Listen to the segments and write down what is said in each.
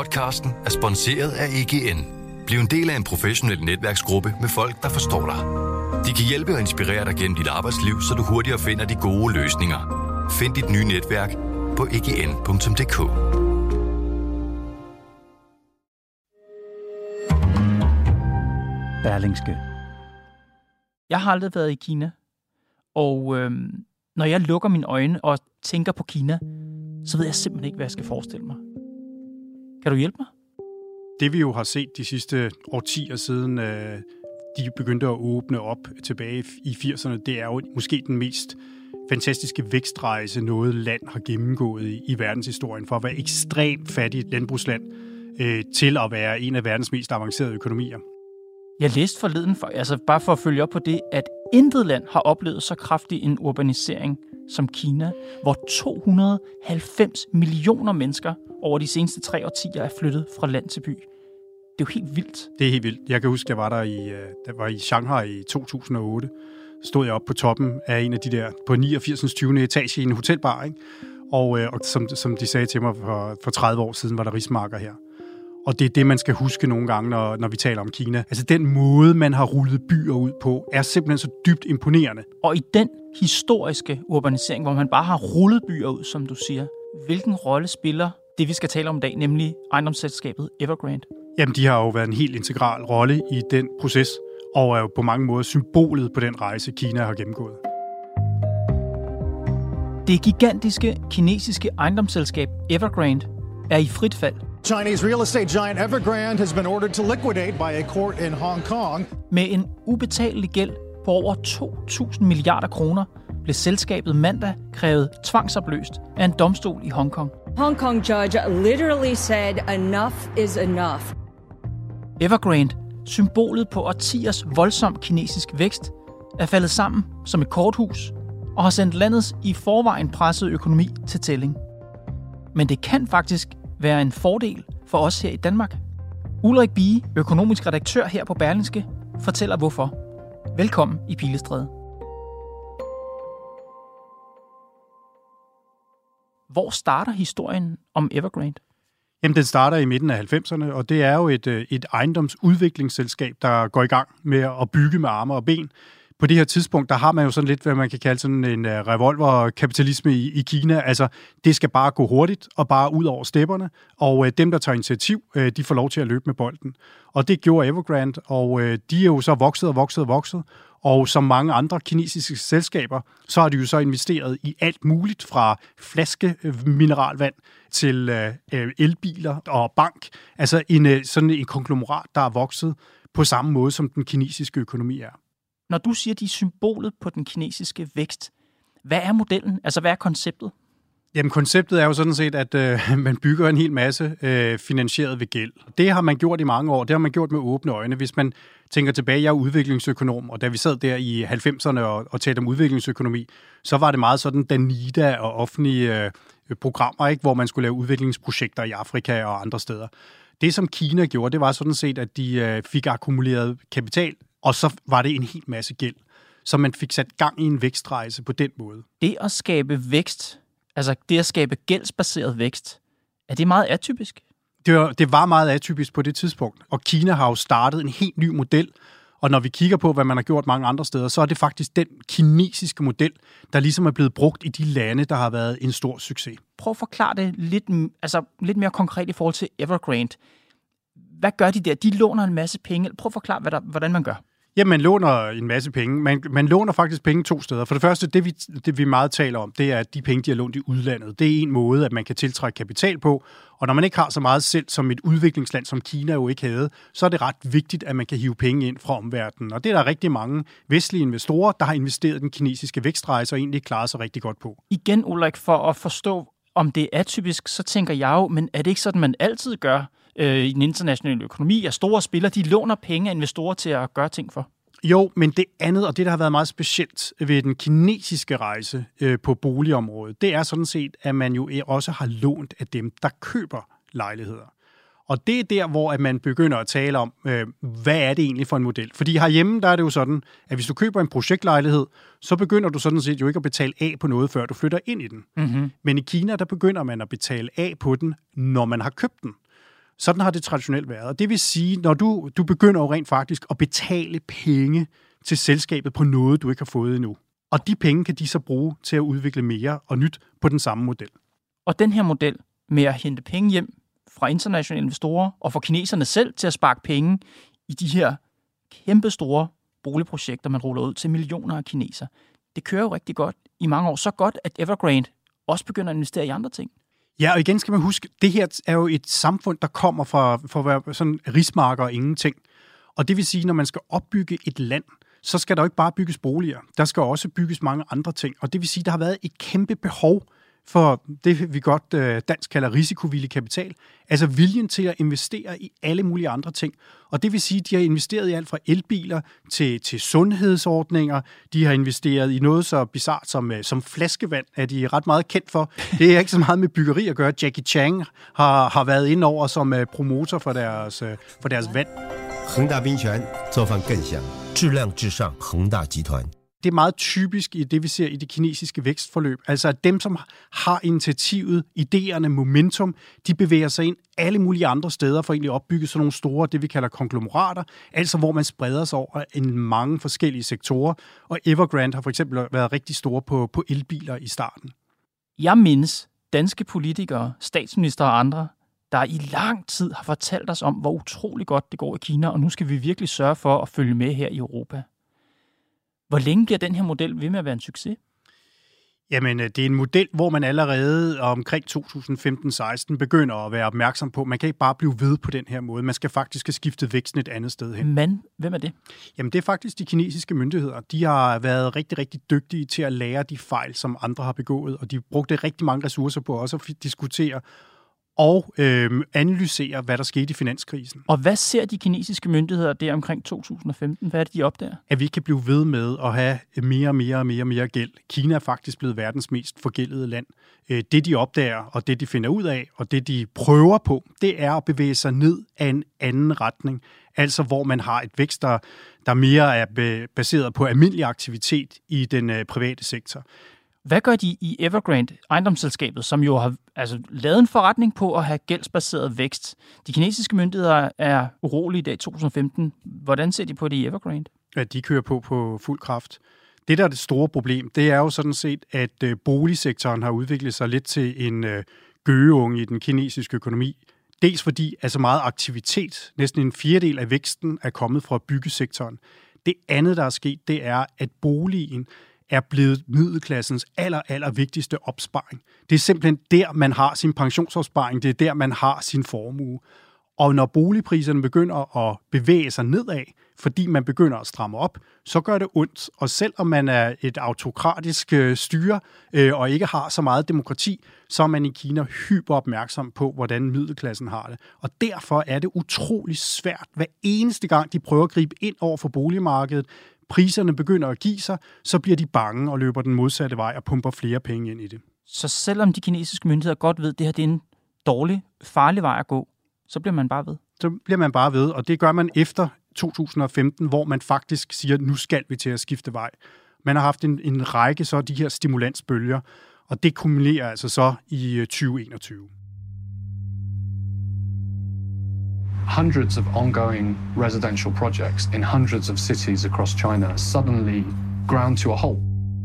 Podcasten er sponsoreret af EGN. Bliv en del af en professionel netværksgruppe med folk, der forstår dig. De kan hjælpe og inspirere dig gennem dit arbejdsliv, så du hurtigere finder de gode løsninger. Find dit nye netværk på egn.dk. Berlingske. Jeg har aldrig været i Kina, og øhm, når jeg lukker mine øjne og tænker på Kina, så ved jeg simpelthen ikke, hvad jeg skal forestille mig. Kan du hjælpe mig? Det vi jo har set de sidste årtier siden øh, de begyndte at åbne op tilbage i 80'erne, det er jo måske den mest fantastiske vækstrejse, noget land har gennemgået i, i verdenshistorien. For at være ekstremt fattigt landbrugsland øh, til at være en af verdens mest avancerede økonomier. Jeg læste forleden, for, altså bare for at følge op på det, at intet land har oplevet så kraftig en urbanisering som Kina, hvor 290 millioner mennesker over de seneste tre årtier er flyttet fra land til by. Det er jo helt vildt. Det er helt vildt. Jeg kan huske, jeg var der i, øh, der var i Shanghai i 2008. Stod jeg op på toppen af en af de der, på 89. 20. etage i en hotelbar, ikke? Og, øh, og som, som de sagde til mig for, for 30 år siden, var der rismarker her. Og det er det, man skal huske nogle gange, når, når vi taler om Kina. Altså den måde, man har rullet byer ud på, er simpelthen så dybt imponerende. Og i den historiske urbanisering, hvor man bare har rullet byer ud, som du siger, hvilken rolle spiller det, vi skal tale om i dag, nemlig ejendomsselskabet Evergrande? Jamen, de har jo været en helt integral rolle i den proces, og er jo på mange måder symbolet på den rejse, Kina har gennemgået. Det gigantiske kinesiske ejendomsselskab Evergrande er i frit fald. Chinese real estate giant Evergrande has been ordered to liquidate by a court in Hong Kong. Med en ubetalelig gæld på over 2.000 milliarder kroner blev selskabet mandag krævet tvangsopløst af en domstol i Hongkong. Hong Kong judge literally said enough is enough. Evergrande, symbolet på årtiers voldsom kinesisk vækst, er faldet sammen som et korthus og har sendt landets i forvejen pressede økonomi til tælling. Men det kan faktisk være en fordel for os her i Danmark. Ulrik Bie, økonomisk redaktør her på Berlinske, fortæller hvorfor. Velkommen i Pilestræde. Hvor starter historien om Evergrande? Jamen, den starter i midten af 90'erne, og det er jo et, øh, et ejendomsudviklingsselskab, der går i gang med at bygge med arme og ben. På det her tidspunkt, der har man jo sådan lidt, hvad man kan kalde sådan en uh, revolverkapitalisme i, i Kina. Altså, det skal bare gå hurtigt og bare ud over stepperne, og uh, dem, der tager initiativ, uh, de får lov til at løbe med bolden. Og det gjorde Evergrande, og uh, de er jo så vokset og vokset og vokset, og som mange andre kinesiske selskaber, så har de jo så investeret i alt muligt fra flaske mineralvand til øh, elbiler og bank. Altså en, sådan en konglomerat, der er vokset på samme måde, som den kinesiske økonomi er. Når du siger, de er symbolet på den kinesiske vækst, hvad er modellen? Altså, hvad er konceptet? Jamen, konceptet er jo sådan set, at øh, man bygger en hel masse øh, finansieret ved gæld. Det har man gjort i mange år. Det har man gjort med åbne øjne. Hvis man tænker tilbage, jeg er udviklingsøkonom, og da vi sad der i 90'erne og, og talte om udviklingsøkonomi, så var det meget sådan Danida og offentlige øh, programmer, ikke, hvor man skulle lave udviklingsprojekter i Afrika og andre steder. Det, som Kina gjorde, det var sådan set, at de øh, fik akkumuleret kapital, og så var det en hel masse gæld. Så man fik sat gang i en vækstrejse på den måde. Det at skabe vækst, altså det at skabe gældsbaseret vækst, er det meget atypisk? Det var, det var meget atypisk på det tidspunkt, og Kina har jo startet en helt ny model, og når vi kigger på, hvad man har gjort mange andre steder, så er det faktisk den kinesiske model, der ligesom er blevet brugt i de lande, der har været en stor succes. Prøv at forklare det lidt, altså lidt mere konkret i forhold til Evergrande. Hvad gør de der? De låner en masse penge. Prøv at forklare, hvad der, hvordan man gør. Jamen, man låner en masse penge. Man, man låner faktisk penge to steder. For det første, det vi, det vi meget taler om, det er, at de penge, de har lånt i udlandet. Det er en måde, at man kan tiltrække kapital på. Og når man ikke har så meget selv, som et udviklingsland, som Kina jo ikke havde, så er det ret vigtigt, at man kan hive penge ind fra omverdenen. Og det er der rigtig mange vestlige investorer, der har investeret i den kinesiske vækstrejse og egentlig klarer sig rigtig godt på. Igen, Ulrik, for at forstå, om det er atypisk, så tænker jeg jo, men er det ikke sådan, man altid gør øh, i den internationale økonomi, at store spillere, de låner penge af investorer til at gøre ting for? Jo, men det andet, og det, der har været meget specielt ved den kinesiske rejse øh, på boligområdet, det er sådan set, at man jo også har lånt af dem, der køber lejligheder. Og det er der, hvor at man begynder at tale om, øh, hvad er det egentlig for en model? Fordi herhjemme, der er det jo sådan, at hvis du køber en projektlejlighed, så begynder du sådan set jo ikke at betale af på noget, før du flytter ind i den. Mm-hmm. Men i Kina, der begynder man at betale af på den, når man har købt den. Sådan har det traditionelt været. Og det vil sige, når du, du begynder jo rent faktisk at betale penge til selskabet på noget, du ikke har fået endnu. Og de penge kan de så bruge til at udvikle mere og nyt på den samme model. Og den her model med at hente penge hjem fra internationale investorer og få kineserne selv til at sparke penge i de her kæmpe store boligprojekter, man ruller ud til millioner af kineser. Det kører jo rigtig godt i mange år. Så godt, at Evergrande også begynder at investere i andre ting. Ja, og igen skal man huske, det her er jo et samfund, der kommer fra, fra at være sådan rismarker og ingenting. Og det vil sige, når man skal opbygge et land, så skal der jo ikke bare bygges boliger. Der skal også bygges mange andre ting. Og det vil sige, der har været et kæmpe behov for det, vi godt øh, dansk kalder risikovillig kapital. Altså viljen til at investere i alle mulige andre ting. Og det vil sige, at de har investeret i alt fra elbiler til, til sundhedsordninger. De har investeret i noget så bizart som, øh, som flaskevand, er de ret meget kendt for. Det er ikke så meget med byggeri at gøre. Jackie Chang har, har været ind over som øh, promotor for deres, for deres vand. 恒大冰泉做饭更香，质量至上，恒大集团。 Det er meget typisk i det, vi ser i det kinesiske vækstforløb. Altså at dem, som har initiativet, idéerne, momentum, de bevæger sig ind alle mulige andre steder for egentlig at opbygge sådan nogle store, det vi kalder konglomerater, altså hvor man spreder sig over en mange forskellige sektorer. Og Evergrande har for eksempel været rigtig store på, på elbiler i starten. Jeg mindes danske politikere, statsminister og andre, der i lang tid har fortalt os om, hvor utrolig godt det går i Kina, og nu skal vi virkelig sørge for at følge med her i Europa. Hvor længe bliver den her model ved med at være en succes? Jamen, øh, det er en model, hvor man allerede omkring 2015-16 begynder at være opmærksom på, man kan ikke bare blive ved på den her måde. Man skal faktisk have skiftet væksten et andet sted hen. Men hvem er det? Jamen, det er faktisk de kinesiske myndigheder. De har været rigtig, rigtig dygtige til at lære de fejl, som andre har begået, og de brugte rigtig mange ressourcer på også at diskutere, og øh, analysere, hvad der skete i finanskrisen. Og hvad ser de kinesiske myndigheder der omkring 2015? Hvad er det, de opdager? At vi kan blive ved med at have mere og mere og mere mere gæld. Kina er faktisk blevet verdens mest forgældede land. Øh, det, de opdager, og det, de finder ud af, og det, de prøver på, det er at bevæge sig ned af en anden retning. Altså, hvor man har et vækst, der, der mere er baseret på almindelig aktivitet i den øh, private sektor. Hvad gør de i Evergrande, ejendomsselskabet, som jo har altså, lavet en forretning på at have gældsbaseret vækst? De kinesiske myndigheder er urolige i dag 2015. Hvordan ser de på det i Evergrande? Ja, de kører på på fuld kraft. Det, der er det store problem, det er jo sådan set, at øh, boligsektoren har udviklet sig lidt til en øh, gøgeunge i den kinesiske økonomi. Dels fordi altså meget aktivitet, næsten en fjerdedel af væksten, er kommet fra byggesektoren. Det andet, der er sket, det er, at boligen er blevet middelklassens aller, aller vigtigste opsparing. Det er simpelthen der, man har sin pensionsopsparing, det er der, man har sin formue. Og når boligpriserne begynder at bevæge sig nedad, fordi man begynder at stramme op, så gør det ondt. Og selvom man er et autokratisk øh, styre øh, og ikke har så meget demokrati, så er man i Kina hyper opmærksom på, hvordan middelklassen har det. Og derfor er det utrolig svært, hver eneste gang de prøver at gribe ind over for boligmarkedet, priserne begynder at give sig, så bliver de bange og løber den modsatte vej og pumper flere penge ind i det. Så selvom de kinesiske myndigheder godt ved, at det her det er en dårlig, farlig vej at gå, så bliver man bare ved? Så bliver man bare ved, og det gør man efter 2015, hvor man faktisk siger, nu skal vi til at skifte vej. Man har haft en, en række så de her stimulansbølger, og det kumulerer altså så i 2021. Hundreds of ongoing residential projects in hundreds of cities across China suddenly ground to a halt.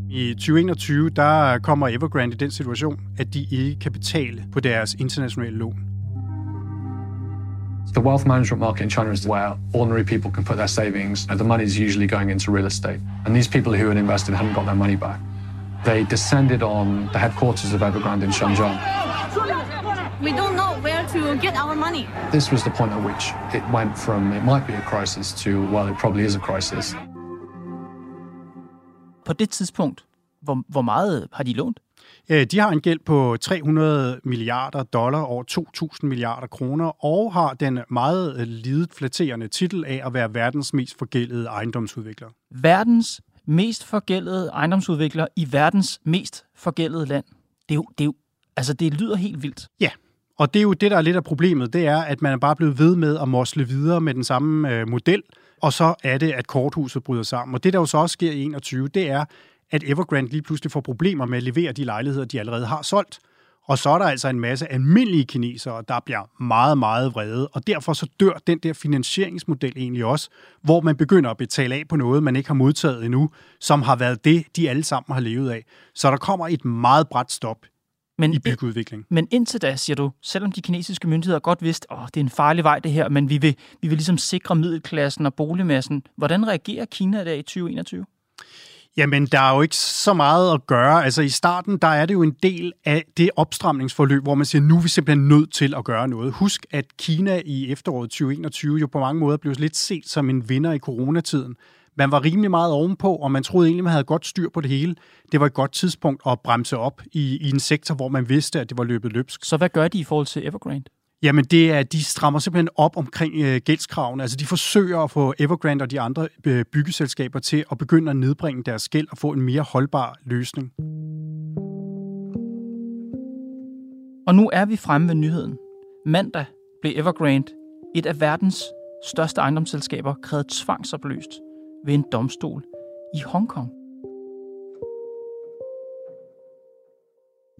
I 2021 der kommer Evergrande i den situation, at de ikke kan betale på deres internationale lån. The wealth management market in China is where ordinary people can put their savings, and the money is usually going into real estate. And these people who had invested hadn't got their money back. They descended on the headquarters of Evergrande in Shenzhen. We don't know where to get our money. This was the point at which it went from it might be a crisis to, well, it probably is a crisis. På det tidspunkt, hvor, hvor meget har de lånt? De har en gæld på 300 milliarder dollar over 2.000 milliarder kroner, og har den meget lidet flatterende titel af at være verdens mest forgældede ejendomsudvikler. Verdens mest forgældede ejendomsudvikler i verdens mest forgældede land. Det er jo, det er jo altså det lyder helt vildt. Ja, og det er jo det, der er lidt af problemet, det er, at man er bare blevet ved med at mosle videre med den samme øh, model, og så er det, at korthuset bryder sammen. Og det, der jo så også sker i 21, det er, at Evergrande lige pludselig får problemer med at levere de lejligheder, de allerede har solgt. Og så er der altså en masse almindelige kinesere, der bliver meget, meget vrede, og derfor så dør den der finansieringsmodel egentlig også, hvor man begynder at betale af på noget, man ikke har modtaget endnu, som har været det, de alle sammen har levet af. Så der kommer et meget bræt stop men i byggeudvikling. Men indtil da, siger du, selvom de kinesiske myndigheder godt vidste, at det er en farlig vej det her, men vi vil, vi vil ligesom sikre middelklassen og boligmassen. Hvordan reagerer Kina der i 2021? Jamen, der er jo ikke så meget at gøre. Altså, i starten, der er det jo en del af det opstramningsforløb, hvor man siger, nu er vi simpelthen nødt til at gøre noget. Husk, at Kina i efteråret 2021 jo på mange måder blev lidt set som en vinder i coronatiden. Man var rimelig meget ovenpå, og man troede egentlig, man havde godt styr på det hele. Det var et godt tidspunkt at bremse op i, i en sektor, hvor man vidste, at det var løbet løbsk. Så hvad gør de i forhold til Evergrande? Jamen, det er, de strammer simpelthen op omkring øh, gældskravene. Altså, de forsøger at få Evergrande og de andre øh, byggeselskaber til at begynde at nedbringe deres gæld og få en mere holdbar løsning. Og nu er vi fremme ved nyheden. Mandag blev Evergrande, et af verdens største ejendomsselskaber, krævet tvangsopløst ved en domstol i Hongkong.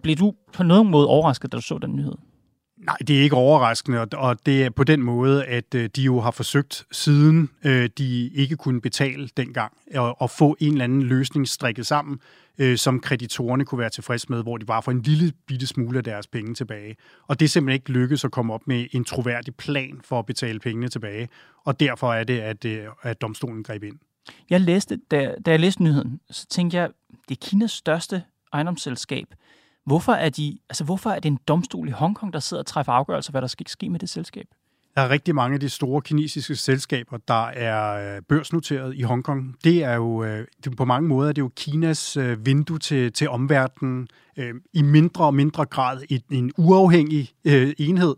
Blev du på nogen måde overrasket, da du så den nyhed? Nej, det er ikke overraskende, og det er på den måde, at øh, de jo har forsøgt siden øh, de ikke kunne betale dengang, at få en eller anden løsning strikket sammen, øh, som kreditorerne kunne være tilfreds med, hvor de bare får en lille bitte smule af deres penge tilbage. Og det er simpelthen ikke lykkedes at komme op med en troværdig plan for at betale pengene tilbage, og derfor er det, at, at domstolen greb ind. Jeg læste, da, da jeg læste nyheden, så tænkte jeg, det er Kinas største ejendomsselskab. Hvorfor er, de, altså hvorfor er det en domstol i Hongkong, der sidder og træffer afgørelser, hvad der skal ske med det selskab? Der er rigtig mange af de store kinesiske selskaber, der er øh, børsnoteret i Hongkong. Det er jo øh, det, på mange måder det er jo Kinas øh, vindue til, til omverdenen, i mindre og mindre grad en, en uafhængig enhed.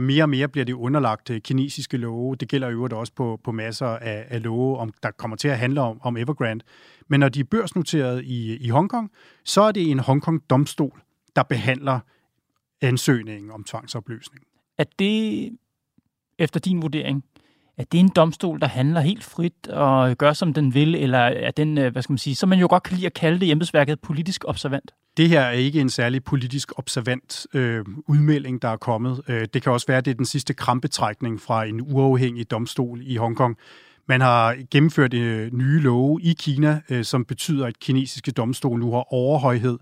Mere og mere bliver det underlagt kinesiske love. Det gælder jo også på, på masser af, af love, om, der kommer til at handle om, om Evergrande. Men når de er børsnoteret i, i Hongkong, så er det en Hongkong-domstol, der behandler ansøgningen om tvangsopløsning. Er det, efter din vurdering, er det en domstol, der handler helt frit og gør, som den vil, eller er den, øh, hvad skal man sige, så man jo godt kan lide at kalde det embedsværket politisk observant? Det her er ikke en særlig politisk observant øh, udmelding, der er kommet. Øh, det kan også være, at det er den sidste krampetrækning fra en uafhængig domstol i Hongkong. Man har gennemført øh, nye love i Kina, øh, som betyder, at kinesiske domstole nu har overhøjhed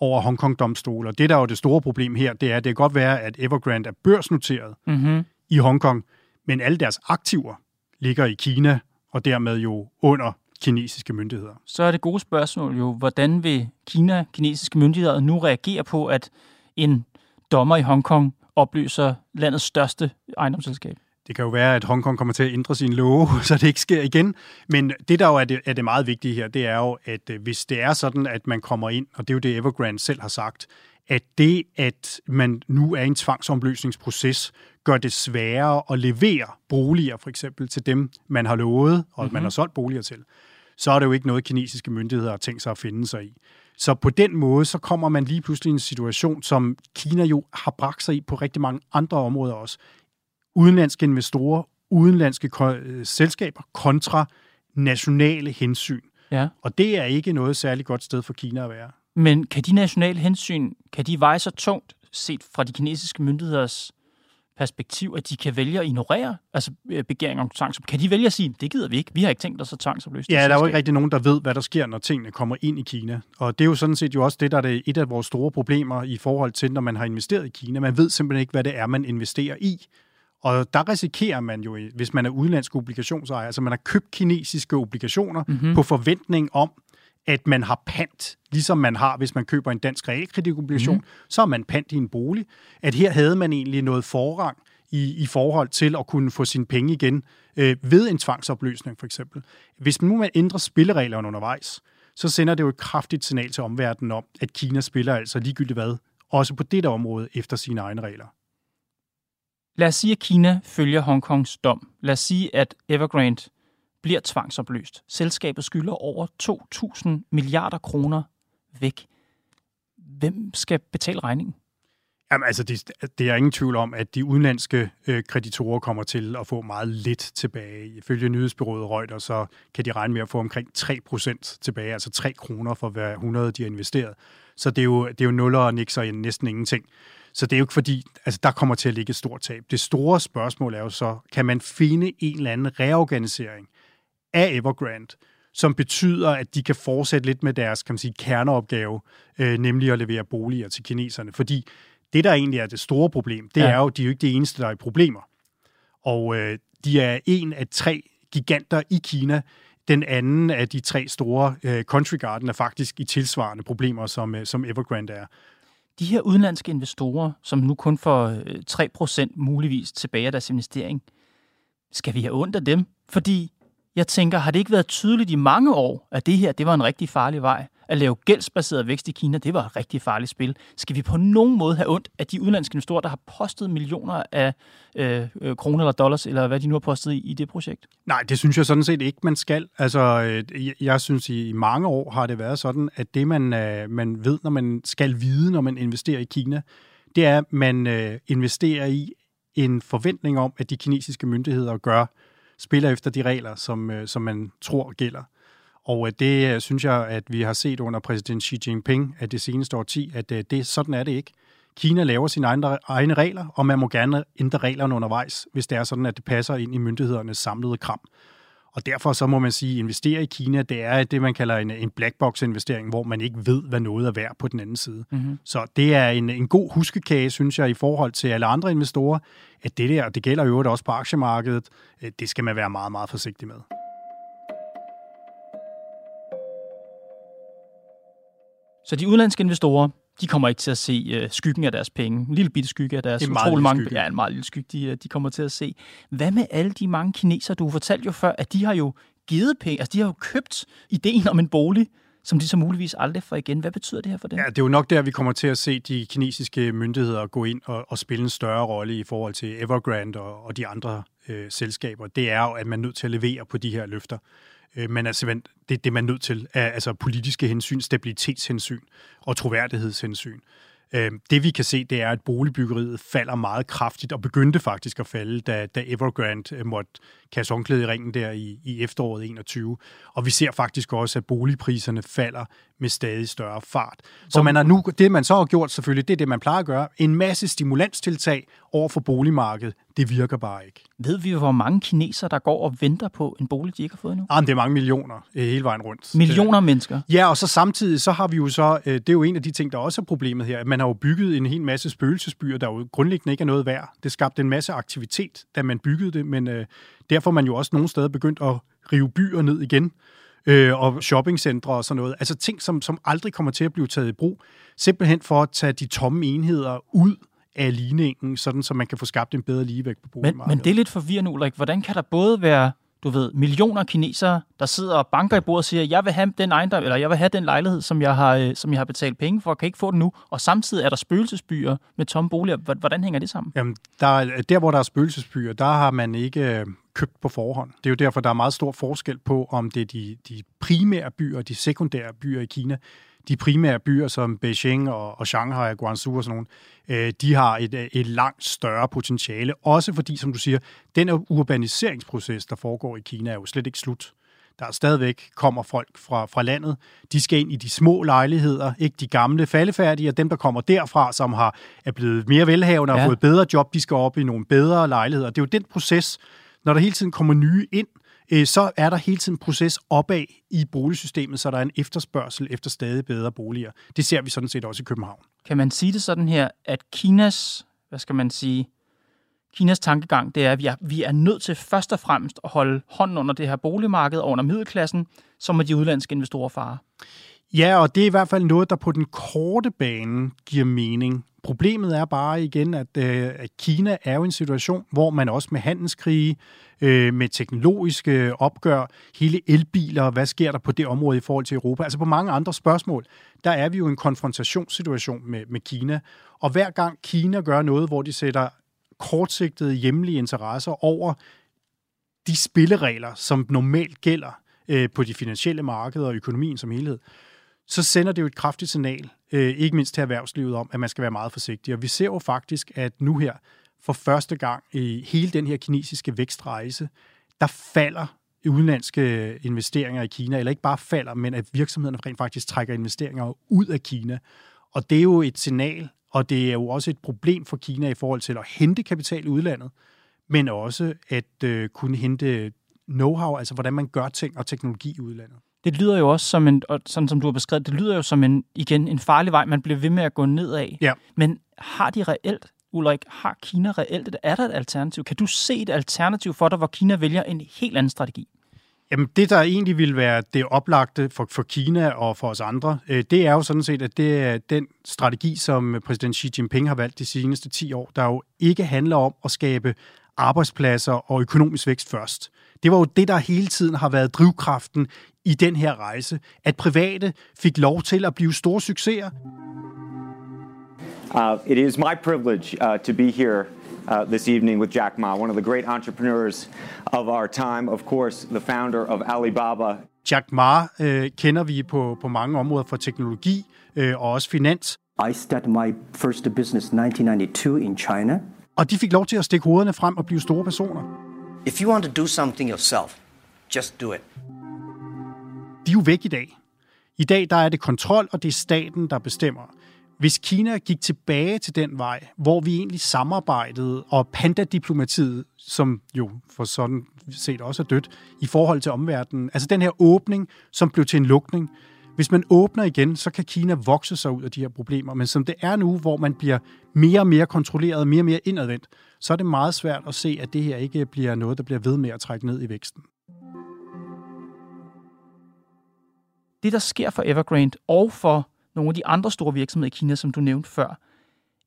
over Hongkong-domstol. Og det, der er jo det store problem her, det er, at det kan godt være, at Evergrande er børsnoteret mm-hmm. I Hongkong, men alle deres aktiver ligger i Kina, og dermed jo under kinesiske myndigheder. Så er det gode spørgsmål jo, hvordan vil Kina, kinesiske myndigheder, nu reagere på, at en dommer i Hongkong opløser landets største ejendomsselskab? Det kan jo være, at Hongkong kommer til at ændre sin love, så det ikke sker igen. Men det, der jo er det, er det meget vigtige her, det er jo, at øh, hvis det er sådan, at man kommer ind, og det er jo det, Evergrande selv har sagt, at det, at man nu er i en tvangsomløsningsproces, gør det sværere at levere boliger, for eksempel, til dem, man har lovet, og mm-hmm. man har solgt boliger til, så er det jo ikke noget, kinesiske myndigheder har tænkt sig at finde sig i. Så på den måde, så kommer man lige pludselig i en situation, som Kina jo har bragt sig i på rigtig mange andre områder også udenlandske investorer, udenlandske øh, selskaber kontra nationale hensyn. Ja. Og det er ikke noget særligt godt sted for Kina at være. Men kan de nationale hensyn, kan de veje så tungt set fra de kinesiske myndigheders perspektiv, at de kan vælge at ignorere altså øh, begæringer om tvangsopløsning? Kan de vælge at sige, det gider vi ikke, vi har ikke tænkt os at tvangsopløse Ja, der er jo ikke rigtig nogen, der ved, hvad der sker, når tingene kommer ind i Kina. Og det er jo sådan set jo også det, der er et af vores store problemer i forhold til, når man har investeret i Kina. Man ved simpelthen ikke, hvad det er, man investerer i. Og der risikerer man jo, hvis man er udenlandsk obligationsejer, altså man har købt kinesiske obligationer mm-hmm. på forventning om, at man har pant, ligesom man har, hvis man køber en dansk realkreditobligation, mm-hmm. så har man pant i en bolig. At her havde man egentlig noget forrang i, i forhold til at kunne få sine penge igen øh, ved en tvangsopløsning for eksempel. Hvis nu man ændrer spillereglerne undervejs, så sender det jo et kraftigt signal til omverdenen om, at Kina spiller altså ligegyldigt hvad, også på dette område efter sine egne regler. Lad os sige, at Kina følger Hongkongs dom. Lad os sige, at Evergrande bliver tvangsopløst. Selskabet skylder over 2.000 milliarder kroner væk. Hvem skal betale regningen? Jamen altså, det, det er ingen tvivl om, at de udenlandske øh, kreditorer kommer til at få meget lidt tilbage. Ifølge nyhedsbyrået Reuters, så kan de regne med at få omkring 3% tilbage, altså 3 kroner for hver 100, de har investeret. Så det er jo, det er jo nuller og nikser i næsten ingenting. Så det er jo ikke fordi, altså der kommer til at ligge et stort tab. Det store spørgsmål er jo så, kan man finde en eller anden reorganisering af Evergrande, som betyder, at de kan fortsætte lidt med deres kan man sige, kerneopgave, øh, nemlig at levere boliger til kineserne. Fordi det, der egentlig er det store problem, det ja. er jo, de er jo ikke det eneste, der er i problemer. Og øh, de er en af tre giganter i Kina. Den anden af de tre store øh, Country Garden er faktisk i tilsvarende problemer, som, øh, som Evergrande er. De her udenlandske investorer, som nu kun får 3% øh, muligvis tilbage af deres investering, skal vi have ondt af dem? Fordi jeg tænker, har det ikke været tydeligt i mange år, at det her det var en rigtig farlig vej? At lave gældsbaseret vækst i Kina, det var et rigtig farligt spil. Skal vi på nogen måde have ondt af de udenlandske investorer, der har postet millioner af øh, øh kroner eller dollars, eller hvad de nu har postet i, i det projekt? Nej, det synes jeg sådan set ikke, man skal. Altså, øh, jeg synes, i mange år har det været sådan, at det, man, øh, man ved, når man skal vide, når man investerer i Kina, det er, at man øh, investerer i en forventning om, at de kinesiske myndigheder gør spiller efter de regler, som, øh, som man tror gælder. Og øh, det øh, synes jeg, at vi har set under præsident Xi Jinping af det seneste årti, at øh, det, sådan er det ikke. Kina laver sine egne, egne regler, og man må gerne ændre reglerne undervejs, hvis det er sådan, at det passer ind i myndighedernes samlede kram. Og derfor så må man sige, at investere i Kina, det er det, man kalder en, en black box investering, hvor man ikke ved, hvad noget er værd på den anden side. Mm-hmm. Så det er en, en god huskekage, synes jeg, i forhold til alle andre investorer, at det der, og det gælder jo også på aktiemarkedet, øh, det skal man være meget, meget forsigtig med. Så de udenlandske investorer, de kommer ikke til at se uh, skyggen af deres penge. En lille bitte skygge af deres det er utrolig mange skygge. Ja, en meget lille skygge, de, øh, de kommer til at se. Hvad med alle de mange kinesere, du fortalte jo før, at de har jo givet penge, altså de har jo købt ideen om en bolig, som de så muligvis aldrig får igen. Hvad betyder det her for dem? Ja, det er jo nok der, vi kommer til at se de kinesiske myndigheder gå ind og, og spille en større rolle i forhold til Evergrande og, og de andre øh, selskaber. Det er jo, at man er nødt til at levere på de her løfter. Øh, men altså, det, det man er nødt til altså politiske hensyn, stabilitetshensyn og troværdighedshensyn. Øh, det vi kan se, det er, at boligbyggeriet falder meget kraftigt, og begyndte faktisk at falde, da, da Evergrande øh, måtte kaste i ringen der i, i efteråret 21. Og vi ser faktisk også, at boligpriserne falder med stadig større fart. Så man har nu, det man så har gjort selvfølgelig, det er det, man plejer at gøre. En masse stimulanstiltag over for boligmarkedet, det virker bare ikke. Ved vi, hvor mange kinesere, der går og venter på en bolig, de ikke har fået endnu? Jamen, det er mange millioner øh, hele vejen rundt. Millioner mennesker? Ja, og så samtidig, så har vi jo så, øh, det er jo en af de ting, der også er problemet her, man har jo bygget en hel masse spøgelsesbyer, der jo grundlæggende ikke er noget værd. Det skabte en masse aktivitet, da man byggede det, men øh, derfor er man jo også nogle steder begyndt at rive byer ned igen øh, og shoppingcentre og sådan noget. Altså ting, som, som aldrig kommer til at blive taget i brug, simpelthen for at tage de tomme enheder ud af ligningen, sådan så man kan få skabt en bedre ligevægt på boligmarkedet. Men, men det er lidt forvirrende, Ulrik. Hvordan kan der både være du ved, millioner kinesere, der sidder og banker i bordet og siger, jeg vil have den ejendom, eller jeg vil have den lejlighed, som jeg har, øh, som jeg har betalt penge for, kan ikke få den nu. Og samtidig er der spøgelsesbyer med tomme boliger. Hvordan hænger det sammen? Jamen, der, der hvor der er spøgelsesbyer, der har man ikke øh, købt på forhånd. Det er jo derfor, der er meget stor forskel på, om det er de, de primære byer og de sekundære byer i Kina, de primære byer som Beijing og, og Shanghai og Guangzhou og sådan nogle, øh, de har et, et langt større potentiale. Også fordi, som du siger, den urbaniseringsproces, der foregår i Kina, er jo slet ikke slut. Der er stadigvæk kommer folk fra, fra landet. De skal ind i de små lejligheder, ikke de gamle faldefærdige, og dem, der kommer derfra, som har, er blevet mere velhavende og ja. fået bedre job, de skal op i nogle bedre lejligheder. Det er jo den proces, når der hele tiden kommer nye ind, øh, så er der hele tiden en proces opad i boligsystemet, så der er en efterspørgsel efter stadig bedre boliger. Det ser vi sådan set også i København. Kan man sige det sådan her, at Kinas, hvad skal man sige, Kinas tankegang, det er, at vi er, vi er nødt til først og fremmest at holde hånden under det her boligmarked og under middelklassen, som må de udlandske investorer fare. Ja, og det er i hvert fald noget, der på den korte bane giver mening. Problemet er bare igen, at, øh, at Kina er jo en situation, hvor man også med handelskrige, øh, med teknologiske opgør, hele elbiler, hvad sker der på det område i forhold til Europa? Altså på mange andre spørgsmål, der er vi jo i en konfrontationssituation med, med Kina. Og hver gang Kina gør noget, hvor de sætter kortsigtede hjemlige interesser over de spilleregler, som normalt gælder øh, på de finansielle markeder og økonomien som helhed, så sender det jo et kraftigt signal, øh, ikke mindst til erhvervslivet, om, at man skal være meget forsigtig. Og vi ser jo faktisk, at nu her, for første gang i hele den her kinesiske vækstrejse, der falder udenlandske investeringer i Kina, eller ikke bare falder, men at virksomhederne rent faktisk trækker investeringer ud af Kina. Og det er jo et signal, og det er jo også et problem for Kina i forhold til at hente kapital i udlandet, men også at øh, kunne hente know-how, altså hvordan man gør ting og teknologi i udlandet. Det lyder jo også som en, og sådan som du har beskrevet, det lyder jo som en, igen, en farlig vej, man bliver ved med at gå nedad. Ja. Men har de reelt, Ulrik, har Kina reelt, er der et alternativ? Kan du se et alternativ for dig, hvor Kina vælger en helt anden strategi? Jamen, det der egentlig vil være det oplagte for, for Kina og for os andre, øh, det er jo sådan set, at det er den strategi, som præsident Xi Jinping har valgt de seneste 10 år, der jo ikke handler om at skabe arbejdspladser og økonomisk vækst først. Det var jo det, der hele tiden har været drivkraften i den her rejse, at private fik lov til at blive store succeser. Uh, it is my privilege uh, to be here uh, this evening with Jack Ma, one of the great entrepreneurs of our time, of course, the founder of Alibaba. Jack Ma øh, kender vi på, på mange områder for teknologi øh, og også finans. I started my first business 1992 in China. Og de fik lov til at stikke hovederne frem og blive store personer. If you want to do something yourself, just do it. De er jo væk i dag. I dag der er det kontrol, og det er staten, der bestemmer. Hvis Kina gik tilbage til den vej, hvor vi egentlig samarbejdede, og pandadiplomatiet, som jo for sådan set også er dødt, i forhold til omverdenen, altså den her åbning, som blev til en lukning, hvis man åbner igen, så kan Kina vokse sig ud af de her problemer. Men som det er nu, hvor man bliver mere og mere kontrolleret, mere og mere indadvendt, så er det meget svært at se, at det her ikke bliver noget, der bliver ved med at trække ned i væksten. Det, der sker for Evergrande og for nogle af de andre store virksomheder i Kina, som du nævnte før,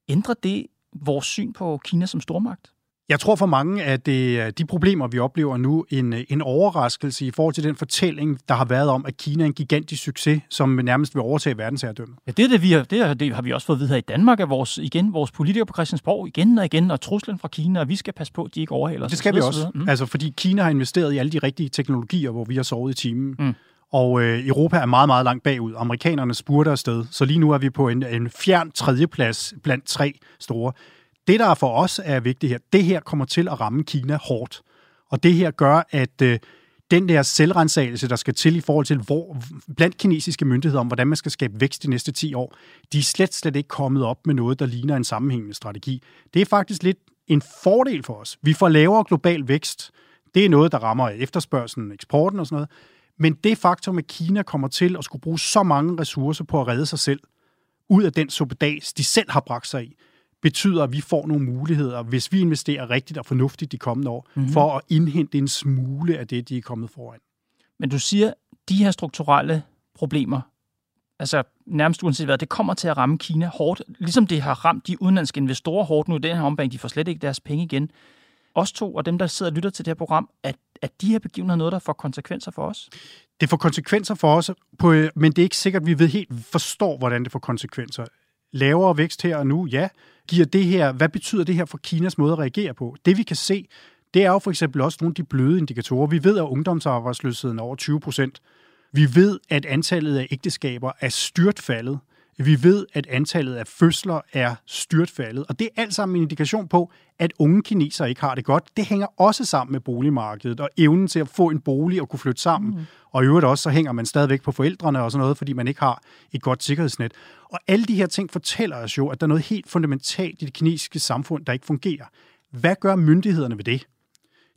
ændrer det vores syn på Kina som stormagt? Jeg tror for mange, at det er de problemer, vi oplever nu, en, en overraskelse i forhold til den fortælling, der har været om, at Kina er en gigantisk succes, som nærmest vil overtage verdensherredømmet. Ja, det, er det, vi har, det, er, det har vi også fået at vide her i Danmark af vores, igen, vores politikere på Christiansborg igen og igen, og truslen fra Kina, og vi skal passe på, at de ikke overhaler os. Det skal vi også. Mm. Altså, fordi Kina har investeret i alle de rigtige teknologier, hvor vi har sovet i timen. Mm. Og øh, Europa er meget, meget langt bagud. Amerikanerne spurter afsted, så lige nu er vi på en, en fjern tredjeplads blandt tre store. Det, der for os er vigtigt her, det her kommer til at ramme Kina hårdt. Og det her gør, at øh, den der selvrensagelse, der skal til i forhold til, hvor blandt kinesiske myndigheder om, hvordan man skal skabe vækst de næste 10 år, de er slet, slet ikke kommet op med noget, der ligner en sammenhængende strategi. Det er faktisk lidt en fordel for os. Vi får lavere global vækst. Det er noget, der rammer efterspørgselen, eksporten og sådan noget. Men det faktum, at Kina kommer til at skulle bruge så mange ressourcer på at redde sig selv ud af den suppedas, de selv har bragt sig i, betyder, at vi får nogle muligheder, hvis vi investerer rigtigt og fornuftigt de kommende år, mm-hmm. for at indhente en smule af det, de er kommet foran. Men du siger, de her strukturelle problemer, altså nærmest uanset hvad, det kommer til at ramme Kina hårdt, ligesom det har ramt de udenlandske investorer hårdt nu i den her ombæring, de får slet ikke deres penge igen. Os to og dem, der sidder og lytter til det her program, at, at de her begivenheder noget, der får konsekvenser for os? Det får konsekvenser for os, på, men det er ikke sikkert, at vi ved helt forstår, hvordan det får konsekvenser lavere vækst her og nu, ja, giver det her, hvad betyder det her for Kinas måde at reagere på? Det vi kan se, det er jo for eksempel også nogle af de bløde indikatorer. Vi ved, at ungdomsarbejdsløsheden er over 20 procent. Vi ved, at antallet af ægteskaber er styrt faldet. Vi ved, at antallet af fødsler er styrt faldet. Og det er alt sammen en indikation på, at unge kinesere ikke har det godt. Det hænger også sammen med boligmarkedet og evnen til at få en bolig og kunne flytte sammen. Mm. Og i øvrigt også, så hænger man stadigvæk på forældrene og sådan noget, fordi man ikke har et godt sikkerhedsnet. Og alle de her ting fortæller os jo, at der er noget helt fundamentalt i det kinesiske samfund, der ikke fungerer. Hvad gør myndighederne ved det?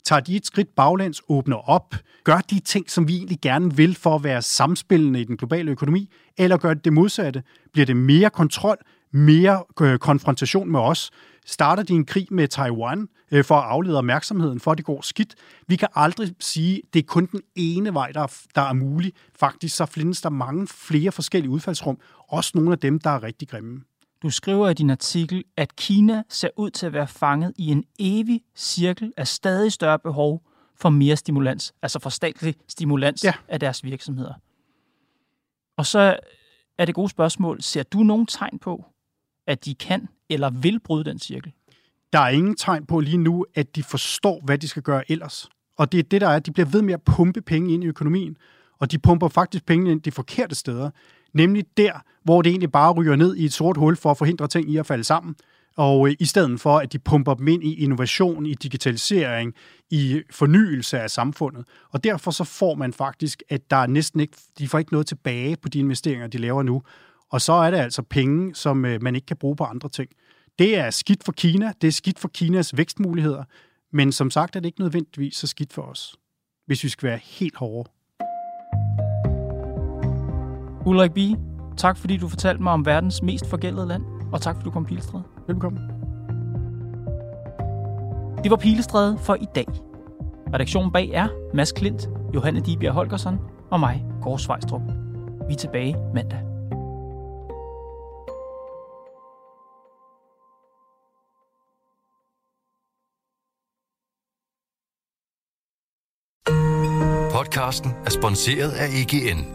Tager de et skridt baglæns, åbner op, gør de ting, som vi egentlig gerne vil for at være samspillende i den globale økonomi, eller gør det det modsatte? Bliver det mere kontrol, mere øh, konfrontation med os? Starter de en krig med Taiwan øh, for at aflede opmærksomheden, for at det går skidt? Vi kan aldrig sige, at det er kun den ene vej, der er, der er mulig. Faktisk så findes der mange flere forskellige udfaldsrum, også nogle af dem, der er rigtig grimme. Du skriver i din artikel, at Kina ser ud til at være fanget i en evig cirkel af stadig større behov for mere stimulans, altså for statlig stimulans ja. af deres virksomheder. Og så er det gode spørgsmål, ser du nogen tegn på, at de kan eller vil bryde den cirkel? Der er ingen tegn på lige nu, at de forstår, hvad de skal gøre ellers. Og det er det, der er, at de bliver ved med at pumpe penge ind i økonomien, og de pumper faktisk penge ind de forkerte steder. Nemlig der, hvor det egentlig bare ryger ned i et sort hul for at forhindre ting i at falde sammen. Og øh, i stedet for, at de pumper dem ind i innovation, i digitalisering, i fornyelse af samfundet. Og derfor så får man faktisk, at der er næsten ikke, de får ikke noget tilbage på de investeringer, de laver nu. Og så er det altså penge, som øh, man ikke kan bruge på andre ting. Det er skidt for Kina, det er skidt for Kinas vækstmuligheder, men som sagt er det ikke nødvendigvis så skidt for os, hvis vi skal være helt hårde. Ulrik Bie, tak fordi du fortalte mig om verdens mest forgældede land, og tak fordi du kom Pilestræde. Velkommen. Det var Pilestræde for i dag. Redaktionen bag er Mads Klint, Johanne Dibjerg Holgersen og mig, Kåre Svejstrup. Vi er tilbage mandag. Podcasten er sponsoreret af EGN.